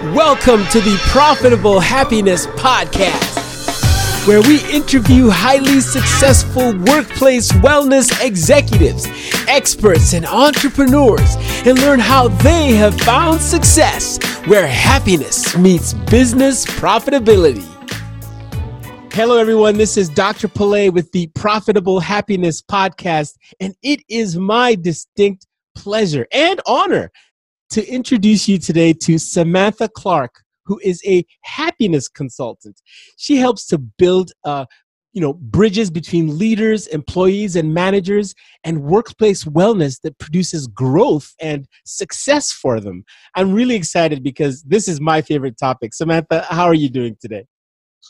Welcome to the Profitable Happiness Podcast, where we interview highly successful workplace wellness executives, experts, and entrepreneurs and learn how they have found success where happiness meets business profitability. Hello, everyone. This is Dr. Pillay with the Profitable Happiness Podcast, and it is my distinct pleasure and honor to introduce you today to Samantha Clark, who is a happiness consultant. She helps to build uh, you know bridges between leaders employees and managers and workplace wellness that produces growth and success for them. I'm really excited because this is my favorite topic. Samantha how are you doing today?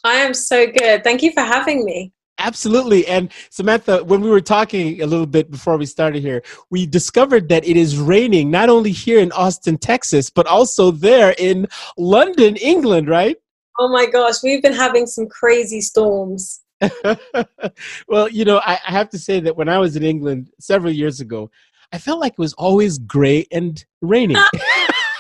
I am so good. Thank you for having me Absolutely. And Samantha, when we were talking a little bit before we started here, we discovered that it is raining not only here in Austin, Texas, but also there in London, England, right? Oh my gosh, we've been having some crazy storms. well, you know, I, I have to say that when I was in England several years ago, I felt like it was always gray and raining.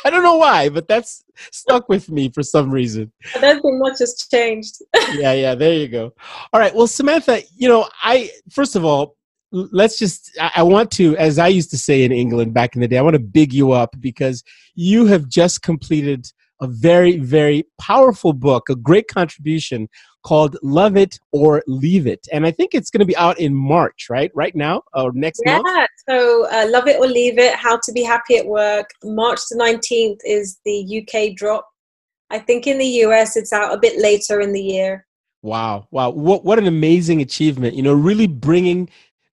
I don't know why, but that's stuck with me for some reason. I don't much has changed. yeah, yeah, there you go. All right. Well, Samantha, you know, I, first of all, let's just, I want to, as I used to say in England back in the day, I want to big you up because you have just completed a very, very powerful book, a great contribution called Love It or Leave It. And I think it's going to be out in March, right? Right now or next yeah, month? Yeah. So uh, Love It or Leave It How to Be Happy at Work. March the 19th is the UK drop. I think in the US it's out a bit later in the year. Wow. Wow. What, what an amazing achievement. You know, really bringing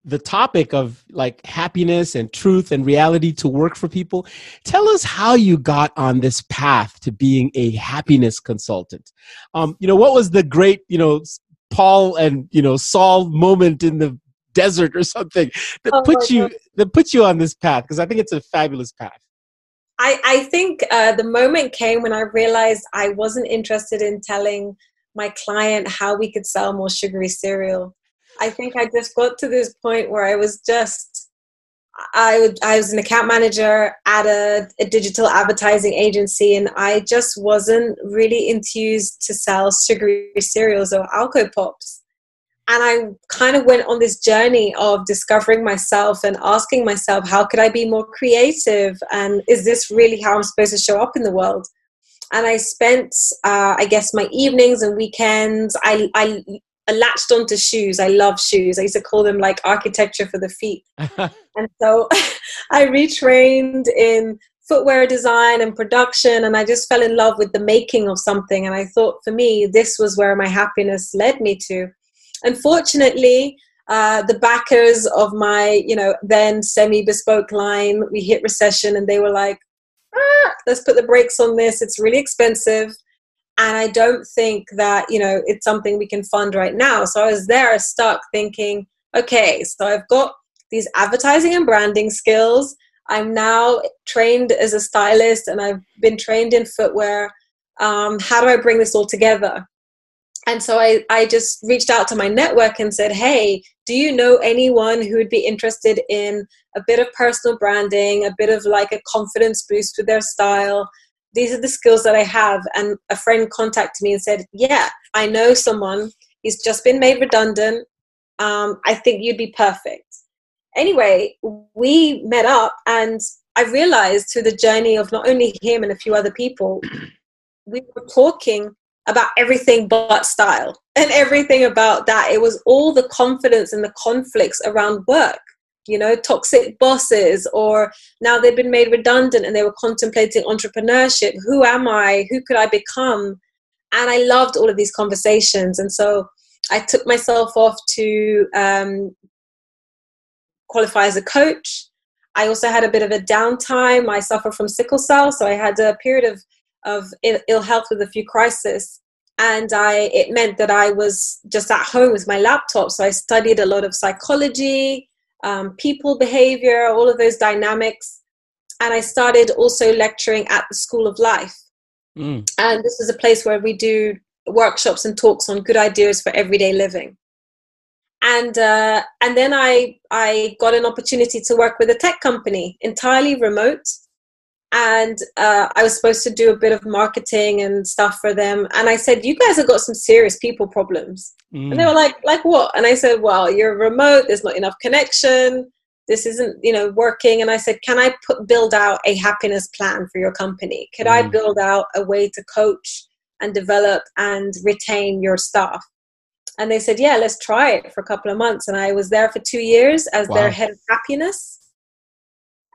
the topic of like happiness and truth and reality to work for people. Tell us how you got on this path to being a happiness consultant. Um, you know, what was the great, you know, Paul and you know Saul moment in the desert or something that oh, puts you that puts you on this path? Because I think it's a fabulous path. I, I think uh, the moment came when I realized I wasn't interested in telling my client how we could sell more sugary cereal. I think I just got to this point where I was just I I was an account manager at a, a, digital advertising agency, and I just wasn't really enthused to sell sugary cereals or Alco Pops. And I kind of went on this journey of discovering myself and asking myself, how could I be more creative? And is this really how I'm supposed to show up in the world? And I spent, uh, I guess, my evenings and weekends. I, I I latched onto shoes. I love shoes. I used to call them like architecture for the feet. and so I retrained in footwear design and production, and I just fell in love with the making of something. And I thought for me, this was where my happiness led me to. Unfortunately, uh, the backers of my, you know, then semi-bespoke line, we hit recession, and they were like, ah, "Let's put the brakes on this. It's really expensive." And i don't think that you know it's something we can fund right now. So i was there stuck thinking okay so i've got these advertising and branding skills. I'm now trained as a stylist and i've been trained in footwear. Um, how do i bring this all together? And so I, I just reached out to my network and said hey do you know anyone who would be interested in a bit of personal branding a bit of like a confidence boost with their style these are the skills that I have. And a friend contacted me and said, Yeah, I know someone. He's just been made redundant. Um, I think you'd be perfect. Anyway, we met up and I realized through the journey of not only him and a few other people, we were talking about everything but style and everything about that. It was all the confidence and the conflicts around work you know, toxic bosses, or now they've been made redundant and they were contemplating entrepreneurship. Who am I? Who could I become? And I loved all of these conversations. And so I took myself off to um, qualify as a coach. I also had a bit of a downtime. I suffer from sickle cell, so I had a period of, of ill health with a few crises and I it meant that I was just at home with my laptop. So I studied a lot of psychology, um, people behavior, all of those dynamics. And I started also lecturing at the School of Life. Mm. And this is a place where we do workshops and talks on good ideas for everyday living. And uh, and then I I got an opportunity to work with a tech company, entirely remote. And uh, I was supposed to do a bit of marketing and stuff for them. And I said, "You guys have got some serious people problems." Mm. And they were like, "Like what?" And I said, "Well, you're remote. There's not enough connection. This isn't, you know, working." And I said, "Can I put build out a happiness plan for your company? Could mm. I build out a way to coach and develop and retain your staff?" And they said, "Yeah, let's try it for a couple of months." And I was there for two years as wow. their head of happiness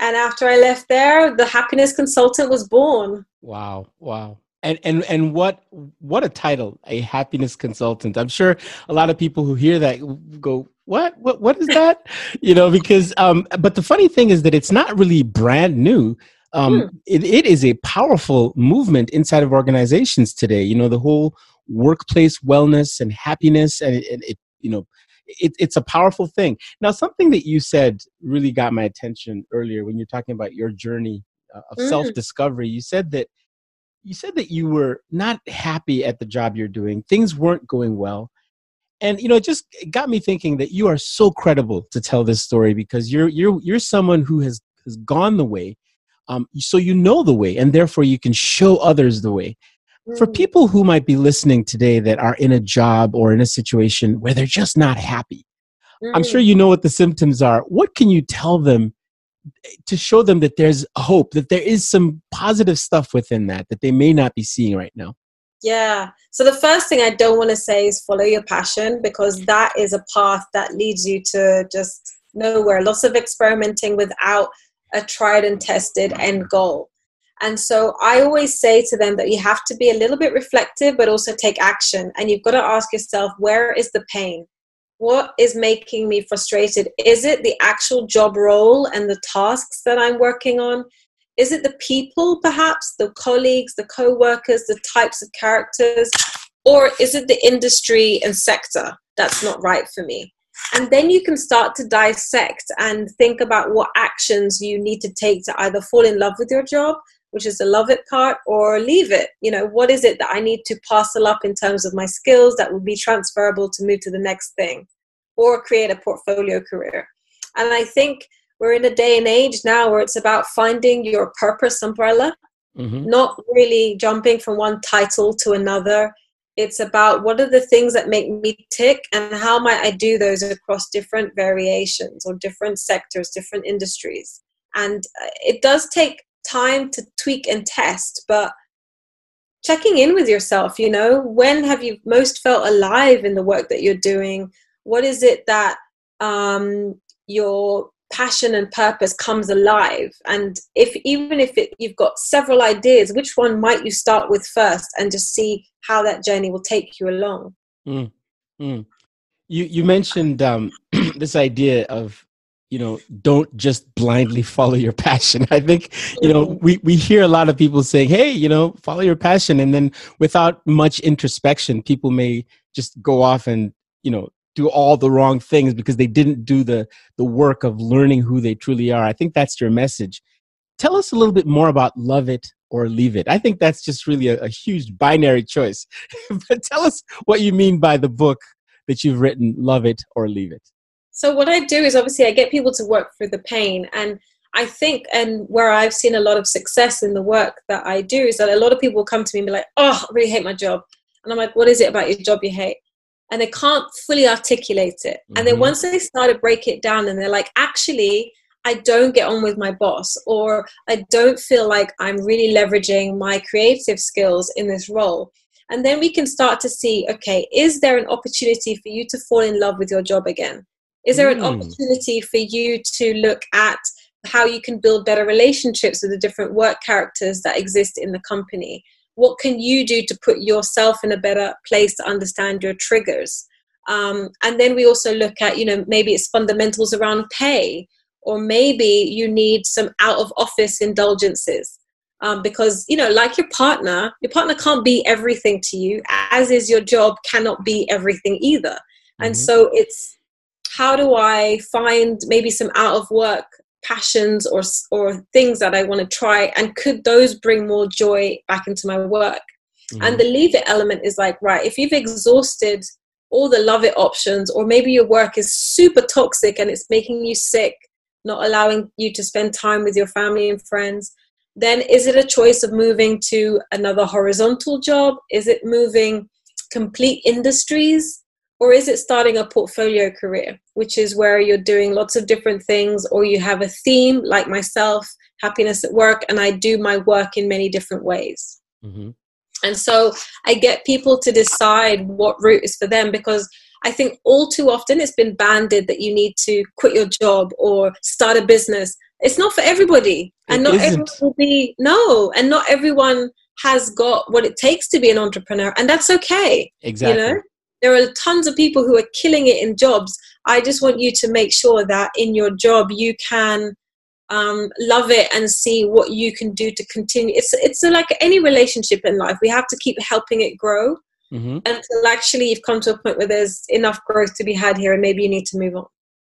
and after I left there, the happiness consultant was born. Wow, wow. And and and what what a title, a happiness consultant. I'm sure a lot of people who hear that go, "What? What what is that?" you know, because um but the funny thing is that it's not really brand new. Um hmm. it, it is a powerful movement inside of organizations today. You know, the whole workplace wellness and happiness and it, it you know it, it's a powerful thing. Now, something that you said really got my attention earlier when you're talking about your journey uh, of mm. self discovery. You said that you said that you were not happy at the job you're doing. Things weren't going well. And you know, it just got me thinking that you are so credible to tell this story because you're you're you're someone who has has gone the way, um, so you know the way, and therefore you can show others the way. For mm. people who might be listening today that are in a job or in a situation where they're just not happy. I'm sure mm. you know what the symptoms are. What can you tell them to show them that there's hope, that there is some positive stuff within that that they may not be seeing right now? Yeah. So the first thing I don't want to say is follow your passion because that is a path that leads you to just nowhere. Lots of experimenting without a tried and tested end goal. And so I always say to them that you have to be a little bit reflective, but also take action. And you've got to ask yourself, where is the pain? What is making me frustrated? Is it the actual job role and the tasks that I'm working on? Is it the people, perhaps, the colleagues, the co workers, the types of characters? Or is it the industry and sector that's not right for me? And then you can start to dissect and think about what actions you need to take to either fall in love with your job which is the love it part, or leave it. You know, what is it that I need to parcel up in terms of my skills that will be transferable to move to the next thing, or create a portfolio career. And I think we're in a day and age now where it's about finding your purpose umbrella, mm-hmm. not really jumping from one title to another. It's about what are the things that make me tick and how might I do those across different variations or different sectors, different industries. And uh, it does take time to tweak and test, but checking in with yourself, you know, when have you most felt alive in the work that you're doing? What is it that um, your passion and purpose comes alive? And if even if it, you've got several ideas, which one might you start with first and just see how that journey will take you along? Mm, mm. You you mentioned um, this idea of you know don't just blindly follow your passion. I think you know we, we hear a lot of people saying hey you know follow your passion. And then without much introspection people may just go off and you know do all the wrong things because they didn't do the the work of learning who they truly are. I think that's your message. Tell us a little bit more about love it or leave it. I think that's just really a, a huge binary choice. But tell us what you mean by the book that you've written love it or leave it so what I do is obviously I get people to work through the pain and I think and where I've seen a lot of success in the work that I do is that a lot of people come to me and be like, "Oh, I really hate my job." And I'm like, "What is it about your job you hate?" And they can't fully articulate it. Mm-hmm. And then mm-hmm. once they start to break it down and they're like, "Actually, I don't get on with my boss, or I don't feel like I'm really leveraging my creative skills in this role. And then we can start to see okay, is there an opportunity for you to fall in love with your job again? Is there an mm. opportunity for you to look at how you can build better relationships with the different work characters that exist in the company? What can you do to put yourself in a better place to understand your triggers? Um, and then we also look at, you know, maybe it's fundamentals around pay, or maybe you need some out of office indulgences. Um, because you know like your partner your partner can't be everything to you as is your job cannot be everything either mm-hmm. and so it's how do I find maybe some out of work passions or or things that I want to try and could those bring more joy back into my work mm-hmm. and the leave it element is like right if you've exhausted all the love it options or maybe your work is super toxic and it's making you sick not allowing you to spend time with your family and friends then is it a choice of moving to another horizontal job? Is it moving complete industries? Or is it starting a portfolio career, which is where you're doing lots of different things, or you have a theme like myself, happiness at work, and I do my work in many different ways. Mm-hmm. And so I get people to decide what route is for them because I think all too often it's been banded that you need to quit your job or start a business. It's not for everybody. And it not isn't. everyone will be, no, and not everyone has got what it takes to be an entrepreneur. And that's okay. Exactly. You know, there are tons of people who are killing it in jobs. I just want you to make sure that in your job you can um, love it and see what you can do to continue. It's it's like any relationship in life. We have to keep helping it grow mm-hmm. until actually you've come to a point where there's enough growth to be had here, and maybe you need to move on.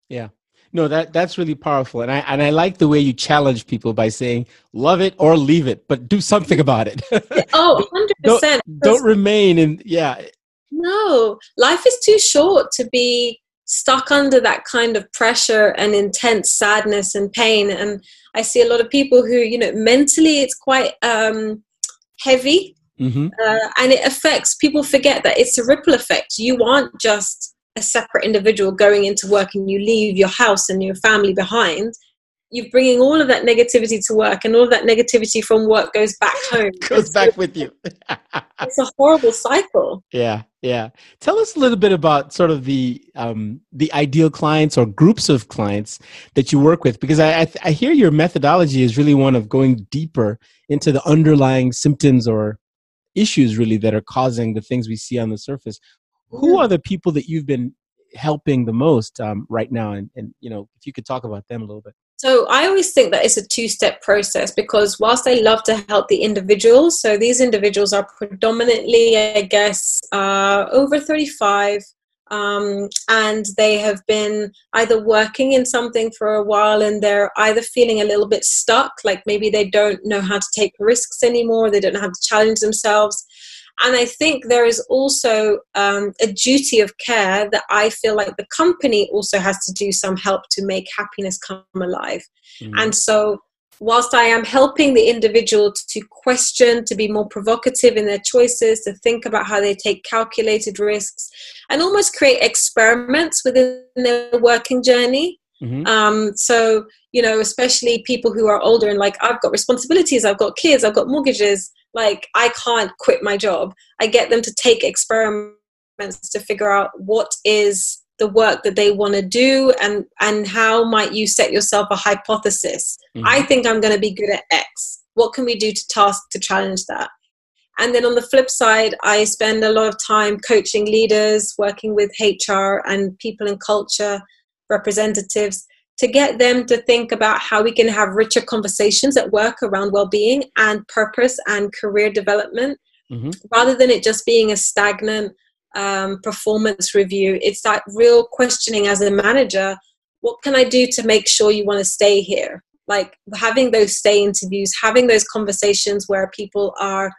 Yeah. No, that that's really powerful, and I and I like the way you challenge people by saying, "Love it or leave it, but do something about it." oh, 100 percent. Don't remain in yeah. No, life is too short to be stuck under that kind of pressure and intense sadness and pain. And I see a lot of people who, you know, mentally it's quite um, heavy. Mm-hmm. Uh, and it affects people forget that it's a ripple effect you aren't just a separate individual going into work and you leave your house and your family behind you're bringing all of that negativity to work and all of that negativity from work goes back home. Goes back with you. it's a horrible cycle. Yeah yeah. Tell us a little bit about sort of the um, the ideal clients or groups of clients that you work with because I, I, I hear your methodology is really one of going deeper into the underlying symptoms or issues really that are causing the things we see on the surface. Who are the people that you've been helping the most um, right now? And, and you know if you could talk about them a little bit so I always think that it's a two-step process because whilst I love to help the individuals, so these individuals are predominantly, I guess, uh, over 35, um, and they have been either working in something for a while and they're either feeling a little bit stuck, like maybe they don't know how to take risks anymore, they don't know how to challenge themselves, and I think there is also um, a duty of care that I feel like the company also has to do some help to make happiness come alive. Mm-hmm. And so, whilst I am helping the individual to question, to be more provocative in their choices, to think about how they take calculated risks, and almost create experiments within their working journey. Mm-hmm. Um, so, you know, especially people who are older and like, I've got responsibilities, I've got kids, I've got mortgages like i can't quit my job. I get them to take experiments to figure out what is the work that they want to do and and how might you set yourself a hypothesis. Mm-hmm. i think i'm going to be good at x. What can we do to task to challenge that? And then on the flip side i spend a lot of time coaching leaders working with hr and people in culture representatives to get them to think about how we can have richer conversations at work around well-being and purpose and career development. Mm-hmm. rather than it just being a stagnant um, performance review it's that real questioning as a manager what can i do to make sure you want to stay here? Like having those stay interviews having those conversations where people are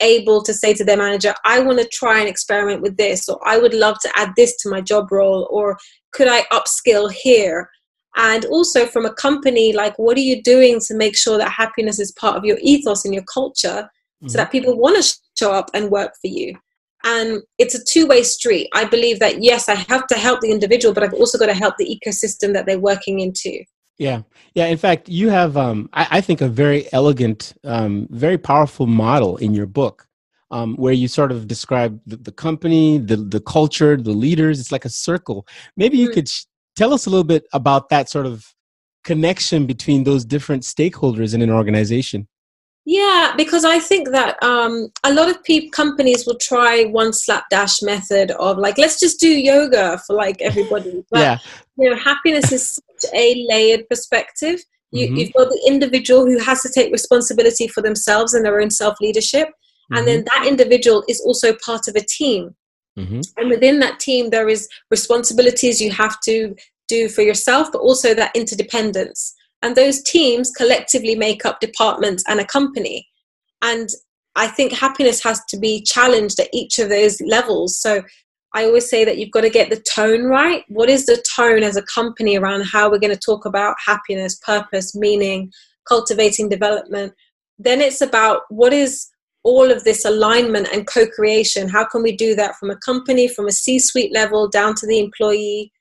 able to say to their manager i want to try and experiment with this or i would love to add this to my job role or could i upskill here and also from a company like what are you doing to make sure that happiness is part of your ethos and your culture mm-hmm. so that people want to show up and work for you? And it's a two-way street. I believe that yes i have to help the individual but i've also got to help the ecosystem that they're working into. Yeah. Yeah in fact you have um, I, I, think a very elegant um, very powerful model in your book um, where you sort of describe the, the, company the, the culture the leaders. It's like a circle. Maybe you mm-hmm. could sh- tell us a little bit about that sort of connection between those different stakeholders in an organization yeah because i think that um, a lot of people companies will try one slapdash method of like let's just do yoga for like everybody but yeah. you know happiness is such a layered perspective you, mm-hmm. you've got the individual who has to take responsibility for themselves and their own self leadership mm-hmm. and then mm-hmm. that individual is also part of a team Mm-hmm. And within that team, there is responsibilities you have to do for yourself, but also that interdependence. And those teams collectively make up departments and a company. And I think happiness has to be challenged at each of those levels. So I always say that you've got to get the tone right. What is the tone as a company around how we're going to talk about happiness, purpose, meaning, cultivating development? then it's about what is all of this alignment and co-creation? How can we do that from a company from a c-suite level down to the employee?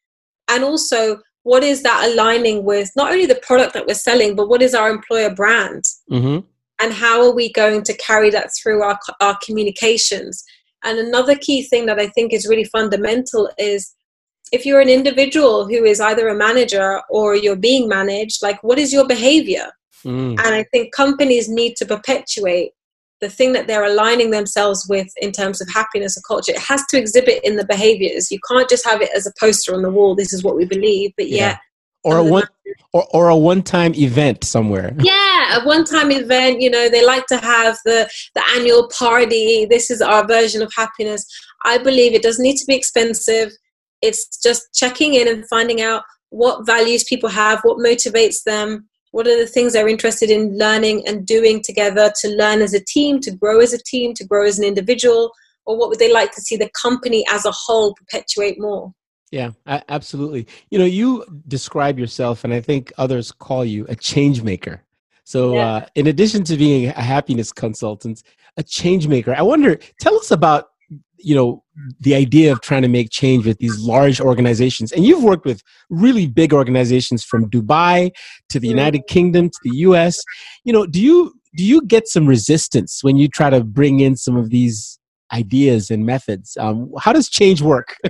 And also what is that aligning with not only the product that we're selling but what is our employer brand? Mm-hmm. and how are we going to carry that through our, our communications? And another key thing that i think is really fundamental is if you're an individual who is either a manager or you're being managed like what is your behavior? Mm. and i think companies need to perpetuate the thing that they're aligning themselves with in terms of happiness or culture it has to exhibit in the behaviors. You can't just have it as a poster on the wall this is what we believe but yeah. yet or a one or, or a one-time event somewhere. Yeah a one-time event you know they like to have the the annual party this is our version of happiness. I believe it doesn't need to be expensive. It's just checking in and finding out what values people have what motivates them what are the things they're interested in learning and doing together to learn as a team, to grow as a team, to grow as an individual, or what would they like to see the company as a whole perpetuate more? Yeah, absolutely. You know, you describe yourself, and I think others call you a change maker. So, yeah. uh, in addition to being a happiness consultant, a change maker, I wonder, tell us about you know the idea of trying to make change with these large organizations. And you've worked with really big organizations from dubai to the united kingdom to the us you know do you do you get some resistance when you try to bring in some of these ideas and methods? Um, how does change work?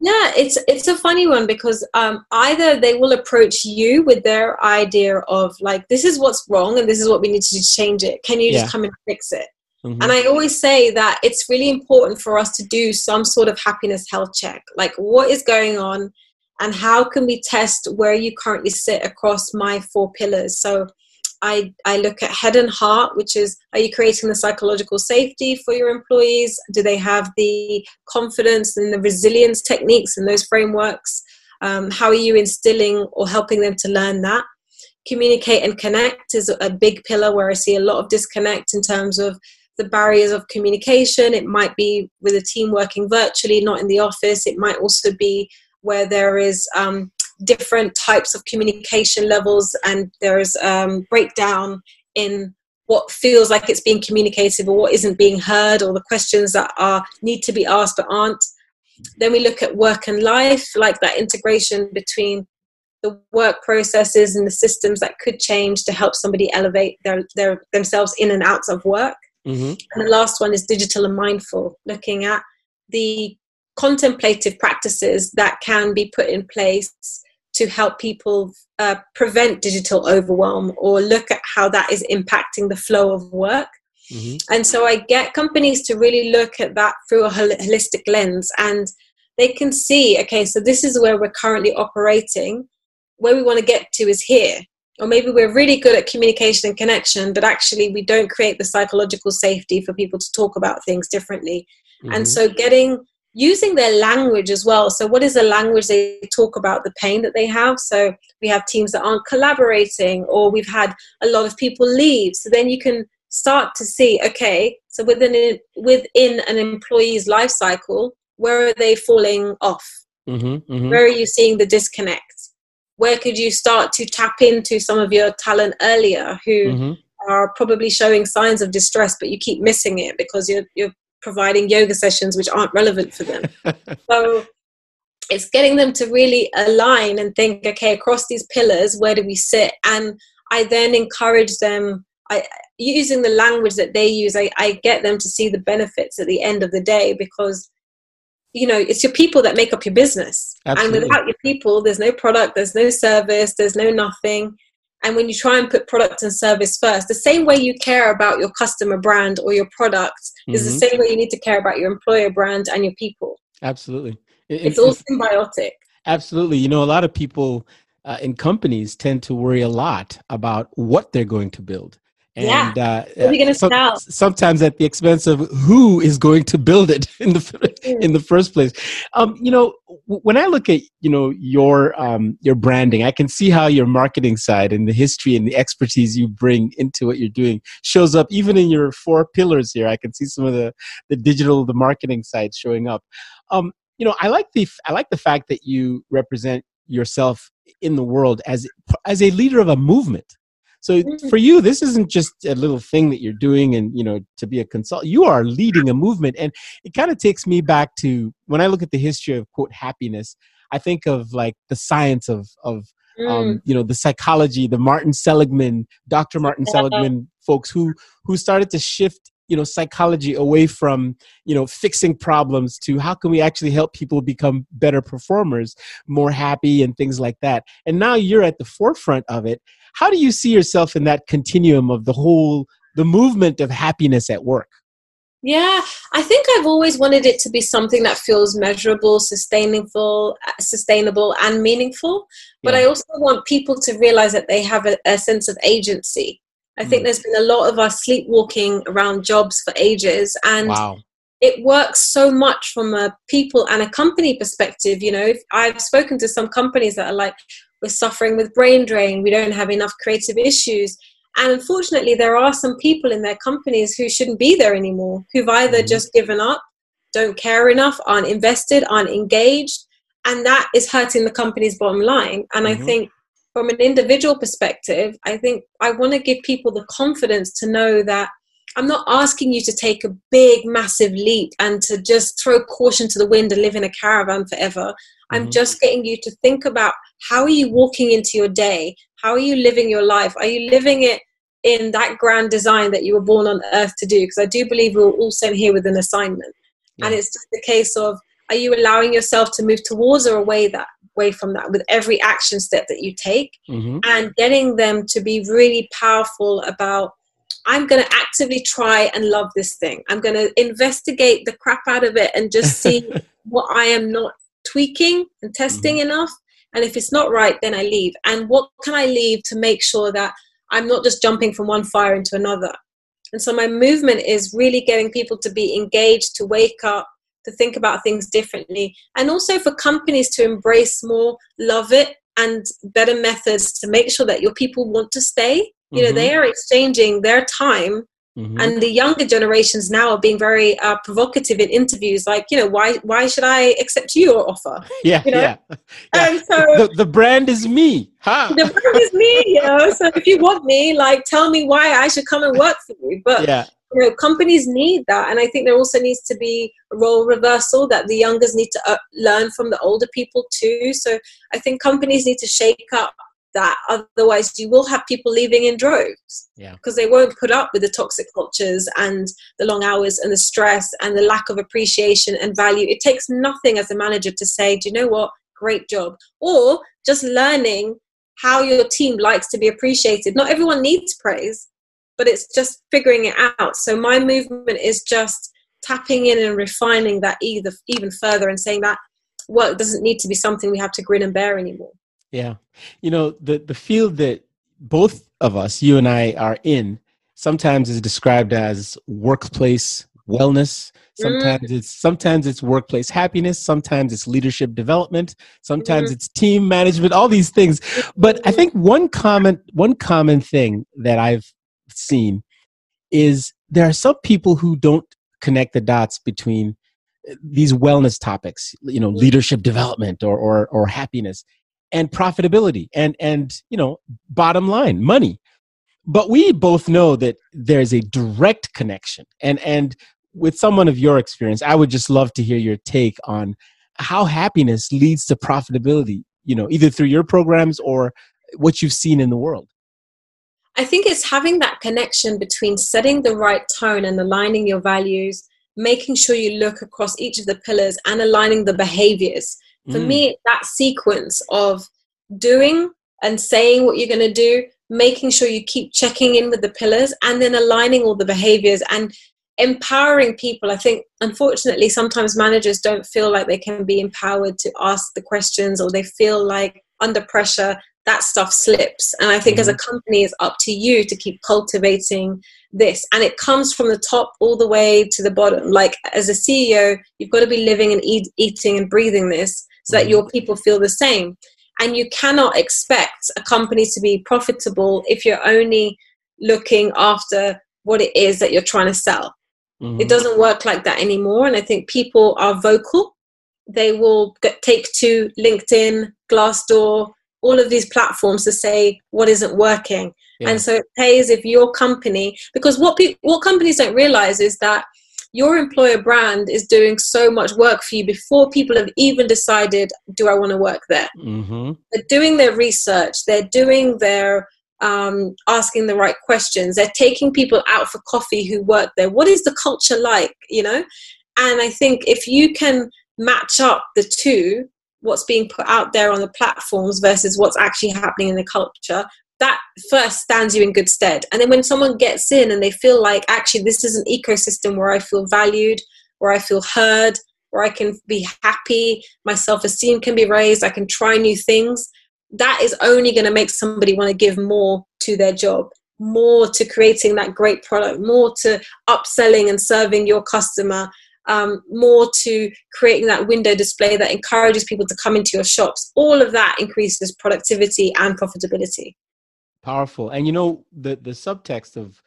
Yeah it's it's a funny one because um, either they will approach you with their idea of like this is what's wrong and this is what we need to do to change it. Can you just come and fix it Mm-hmm. And I always say that it's really important for us to do some sort of happiness health check. Like, what is going on, and how can we test where you currently sit across my four pillars? So, I, I look at head and heart, which is are you creating the psychological safety for your employees? Do they have the confidence and the resilience techniques and those frameworks? Um, how are you instilling or helping them to learn that? Communicate and connect is a big pillar where I see a lot of disconnect in terms of the barriers of communication. It might be with a team working virtually, not in the office. It might also be where there is um, different types of communication levels and there's um, breakdown in what feels like it's being communicated or what isn't being heard or the questions that are need to be asked but aren't then we look at work and life like that integration between the work processes and the systems that could change to help somebody elevate their, their themselves in and out of work Mm-hmm. And the last one is digital and mindful, looking at the contemplative practices that can be put in place to help people uh, prevent digital overwhelm or look at how that is impacting the flow of work. Mm-hmm. And so I get companies to really look at that through a holistic lens and they can see, okay, so this is where we're currently operating. Where we want to get to is here or maybe we're really good at communication and connection but actually we don't create the psychological safety for people to talk about things differently. Mm-hmm. and so getting using their language as well. So what is the language they talk about the pain that they have? So we have teams that aren't collaborating or we've had a lot of people leave. So then you can start to see okay so within within an employee's life cycle where are they falling off? Mm-hmm, mm-hmm. where are you seeing the disconnect where could you start to tap into some of your talent earlier who mm-hmm. are probably showing signs of distress but you keep missing it because you're you're providing yoga sessions which aren't relevant for them so it's getting them to really align and think okay across these pillars where do we sit and i then encourage them I, using the language that they use I, I get them to see the benefits at the end of the day because you know it's your people that make up your business Absolutely. and without your people there's no product there's no service there's no nothing and when you try and put product and service first the same way you care about your customer brand or your product mm-hmm. is the mm-hmm. same way you need to care about your employer brand and your people absolutely it, it's all symbiotic absolutely you know a lot of people uh, in companies tend to worry a lot about what they're going to build and yeah. uh, to some, sometimes at the expense of who is going to build it in the mm. in the first place. Um, you know, when I look at you know your um, your branding, I can see how your marketing side and the history and the expertise you bring into what you're doing shows up even in your four pillars here. I can see some of the the digital, the marketing side showing up. Um, you know, I like the I like the fact that you represent yourself in the world as as a leader of a movement So mm-hmm. for you, this isn't just a little thing that you're doing and, you know, to be a consultant. You are leading a movement. And it kind of takes me back to when I look at the history of, quote, happiness, I think of like the science of, of um, mm. um, you know, the psychology, the Martin Seligman, Dr. Martin Seligman folks who who started to shift you know psychology away from you know fixing problems to how can we actually help people become better performers more happy and things like that and now you're at the forefront of it how do you see yourself in that continuum of the whole the movement of happiness at work yeah, I think I've always wanted it to be something that feels measurable, sustainable, uh, sustainable, and meaningful. But yeah. I also want people to realize that they have a, a sense of agency. I think mm. there's been a lot of us sleepwalking around jobs for ages, and wow. it works so much from a people and a company perspective. You know, I've spoken to some companies that are like, we're suffering with brain drain, we don't have enough creative issues. And unfortunately, there are some people in their companies who shouldn't be there anymore, who've either mm-hmm. just given up, don't care enough, aren't invested, aren't engaged. And that is hurting the company's bottom line. And mm-hmm. I think from an individual perspective, I think I want to give people the confidence to know that I'm not asking you to take a big, massive leap and to just throw caution to the wind and live in a caravan forever. I'm mm-hmm. just getting you to think about how are you walking into your day? How are you living your life? Are you living it in that grand design that you were born on earth to do? Because I do believe we're all sent here with an assignment. Yeah. And it's just a case of are you allowing yourself to move towards or away that away from that with every action step that you take mm-hmm. and getting them to be really powerful about I'm going to actively try and love this thing. I'm going to investigate the crap out of it and just see what I am not tweaking and testing mm-hmm. enough. And if it's not right, then I leave. And what can I leave to make sure that I'm not just jumping from one fire into another? And so my movement is really getting people to be engaged, to wake up, to think about things differently, and also for companies to embrace more, love it, and better methods to make sure that your people want to stay. You know, mm-hmm. they are exchanging their time Mm-hmm. And the younger generations now are being very uh, provocative in interviews, like, you know, why why should I accept your offer? Yeah, you know? yeah. And so the, the brand is me. Huh? The brand is me, you know. So if you want me, like, tell me why I should come and work for you. But yeah. You know, companies need that, and I think there also needs to be a role reversal that the youngers need to uh, learn from the older people too. So I think companies need to shake up that. Otherwise you will have people leaving in droves yeah. because they won't put up with the toxic cultures and the long hours and the stress and the lack of appreciation and value. It takes nothing as a manager to say do you know what? Great job. Or just learning how your team likes to be appreciated. Not everyone needs praise but it's just figuring it out so my movement is just tapping in and refining that either even further and saying that work doesn't need to be something we have to grin and bear anymore yeah. You know, the, the field that both of us, you and I, are in, sometimes is described as workplace wellness. Sometimes mm. it's sometimes it's workplace happiness. Sometimes it's leadership development. Sometimes mm. it's team management. All these things. But I think one common one common thing that I've seen is there are some people who don't connect the dots between uh, these wellness topics. You know, leadership development or or, or happiness and profitability and and you know bottom line money but we both know that there's a direct connection and and with someone of your experience i would just love to hear your take on how happiness leads to profitability you know either through your programs or what you've seen in the world i think it's having that connection between setting the right tone and aligning your values making sure you look across each of the pillars and aligning the behaviors for mm. me, that sequence of doing and saying what you're going to do, making sure you keep checking in with the pillars, and then aligning all the behaviors and empowering people. I think, unfortunately, sometimes managers don't feel like they can be empowered to ask the questions, or they feel like under pressure that stuff slips. And I think mm-hmm. as a mm-hmm. company, it's up to you to keep cultivating this. And it comes from the top all the way to the bottom. Like as a CEO, you've got to be living and eat, eating and breathing this so that your people feel the same. And you cannot expect a company to be profitable if you're only looking after what it is that you're trying to sell. Mm-hmm. It doesn't work like that anymore. And I think people are vocal. They will get, take to LinkedIn, Glassdoor, all of these platforms to say what isn't working. Yeah. And so it pays if your company, because what pe- what companies don't realize is that your employer brand is doing so much work for you before people have even decided, do I want to work there? Mm-hmm. They're doing their research, they're doing their um, asking the right questions, they're taking people out for coffee who work there. What is the culture like? You know, and I think if you can match up the two, what's being put out there on the platforms versus what's actually happening in the culture, that first stands you in good stead. And then when someone gets in and they feel like actually this is an ecosystem where I feel valued, where I feel heard, where I can be happy, my self esteem can be raised, I can try new things, that is only going to make somebody want to give more to their job, more to creating that great product, more to upselling and serving your customer. Um, more to creating that window display that encourages people to come into your shops. All of that increases productivity and profitability. Powerful. And you know the the subtext of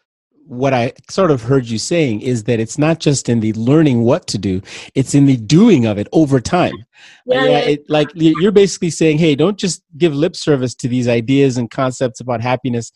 what i sort of heard you saying is that it's not just in the learning what to do it's in the doing of it over time. Yeah, yeah it, like you're basically saying hey don't just give lip service to these ideas and concepts about happiness.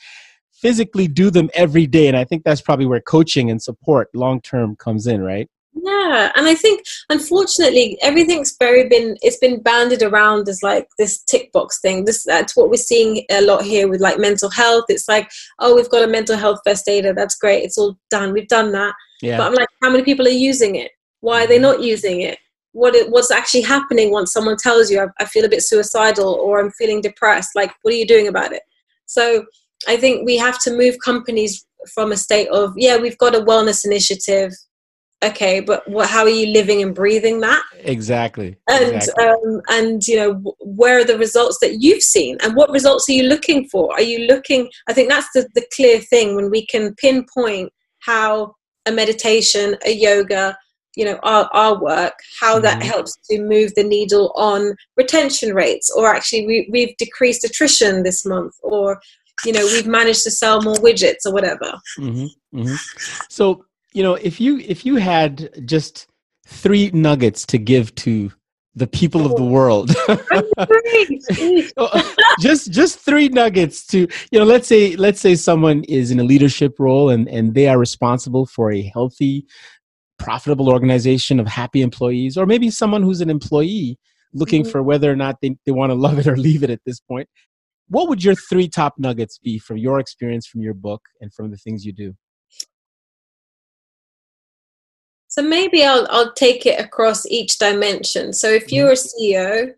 Physically do them every day and i think that's probably where coaching and support long term comes in right yeah and i think unfortunately everything's very been it's been banded around as like this tick box thing. This that's what we're seeing a lot here with like mental health. It's like oh we've got a mental health first aider. That's great. It's all done. We've done that. Yeah. but i'm like how many people are using it? Why are they mm-hmm. not using it? What it, what's actually happening once someone tells you I, I feel a bit suicidal or i'm feeling depressed? Like what are you doing about it? So i think we have to move companies from a state of yeah we've got a wellness initiative okay but what, how are you living and breathing that exactly and exactly. Um, and you know where are the results that you've seen and what results are you looking for are you looking i think that's the, the clear thing when we can pinpoint how a meditation a yoga you know our, our work how that mm-hmm. helps to move the needle on retention rates or actually we, we've decreased attrition this month or you know we've managed to sell more widgets or whatever mm-hmm. Mm-hmm. so you know, if you if you had just three nuggets to give to the people of the world just just three nuggets to you know let's say let's say someone is in a leadership role and and they are responsible for a healthy profitable organization of happy employees or maybe someone who's an employee looking mm-hmm. for whether or not they, they want to love it or leave it at this point what would your three top nuggets be from your experience from your book and from the things you do So maybe I'll I'll take it across each dimension. So if you're a CEO,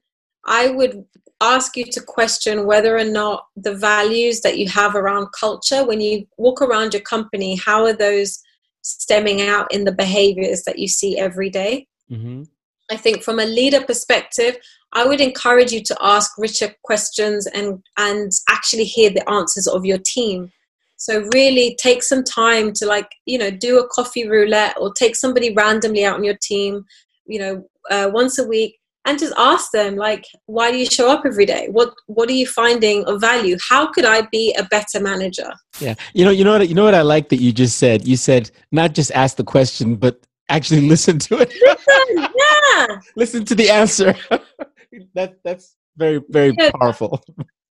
I would ask you to question whether or not the values that you have around culture when you walk around your company, how are those stemming out in the behaviors that you see every day? Mm-hmm. I think from a leader perspective, I would encourage you to ask richer questions and and actually hear the answers of your team. So really take some time to like, you know, do a coffee roulette or take somebody randomly out on your team, you know, uh, once a week and just ask them like, why do you show up every day? What what are you finding of value? How could I be a better manager? Yeah. You know, you know what you know what I like that you just said? You said not just ask the question, but actually listen to it. Listen, yeah. listen to the answer. that that's very, very yeah. powerful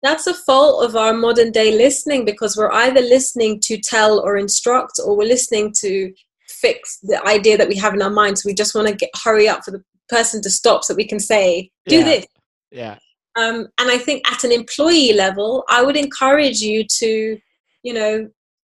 that's a fault of our modern day listening because we're either listening to tell or instruct or we're listening to fix the idea that we have in our minds we just want to get hurry up for the person to stop so we can say do yeah. this. Yeah. Um, and i think at an employee level i would encourage you to you know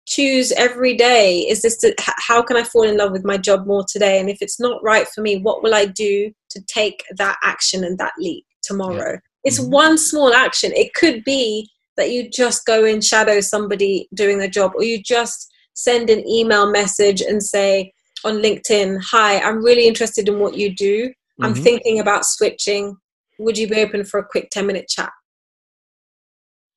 choose every day is this to, how can i fall in love with my job more today? And if it's not right for me what will i do to take that action and that leap tomorrow? yeah. It's mm-hmm. one small action. It could be that you just go and shadow somebody doing the job, or you just send an email message and say on LinkedIn, Hi, I'm really interested in what you do. Mm-hmm. I'm thinking about switching. Would you be open for a quick 10 minute chat?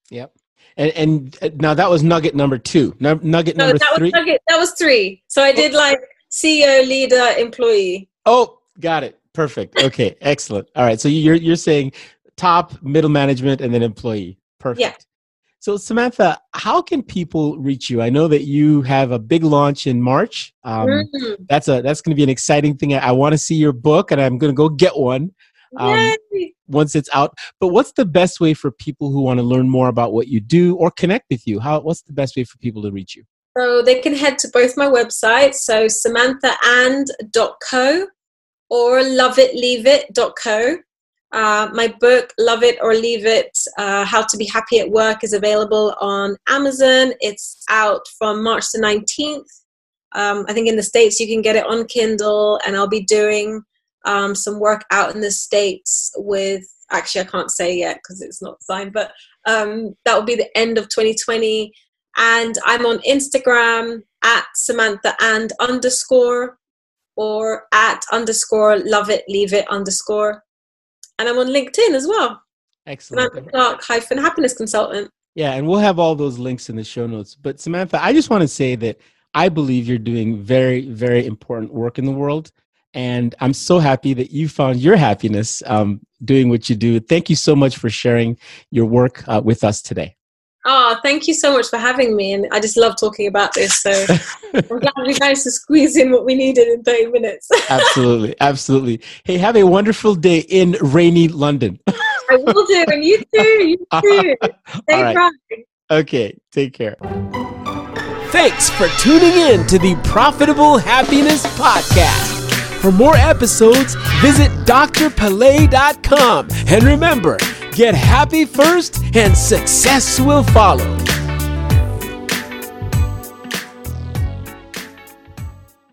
Yep. And, and uh, now that was nugget number two. Nugget no, number that three. Was nugget, that was three. So I did like CEO, leader, employee. Oh, got it. Perfect. Okay, excellent. All right. So you're you're saying top, middle management, and then employee. Perfect. Yeah. So Samantha, how can people reach you? I know that you have a big launch in March. Um, mm-hmm. That's a that's going to be an exciting thing. I, I want to see your book, and I'm going to go get one. Um, once it's out. But what's the best way for people who want to learn more about what you do or connect with you? How what's the best way for people to reach you? So they can head to both my websites, so samanthaand.co or loveitleaveit.co. Uh, my book, Love It or Leave It uh, How to Be Happy at Work, is available on Amazon. It's out from March the 19th. Um, I think in the States you can get it on Kindle, and I'll be doing um, some work out in the States with, actually, I can't say yet because it's not signed, but um, that will be the end of 2020. And I'm on Instagram at Samantha and underscore or at underscore love it, leave it underscore. And I'm on LinkedIn as well. Excellent. I'm Clarke hyphen happiness consultant. Yeah, and we'll have all those links in the show notes. But Samantha, I just want to say that I believe you're doing very, very important work in the world. And I'm so happy that you found your happiness um, doing what you do. Thank you so much for sharing your work uh, with us today. Oh, thank you so much for having me. And I just love talking about this. So I'm glad we managed to squeeze in what we needed in 30 minutes. absolutely. Absolutely. Hey, have a wonderful day in rainy London. I will do. And you too. You too. Stay right. Okay. Take care. Thanks for tuning in to the Profitable Happiness Podcast. For more episodes, visit drpele.com. And remember, get happy first and success will follow.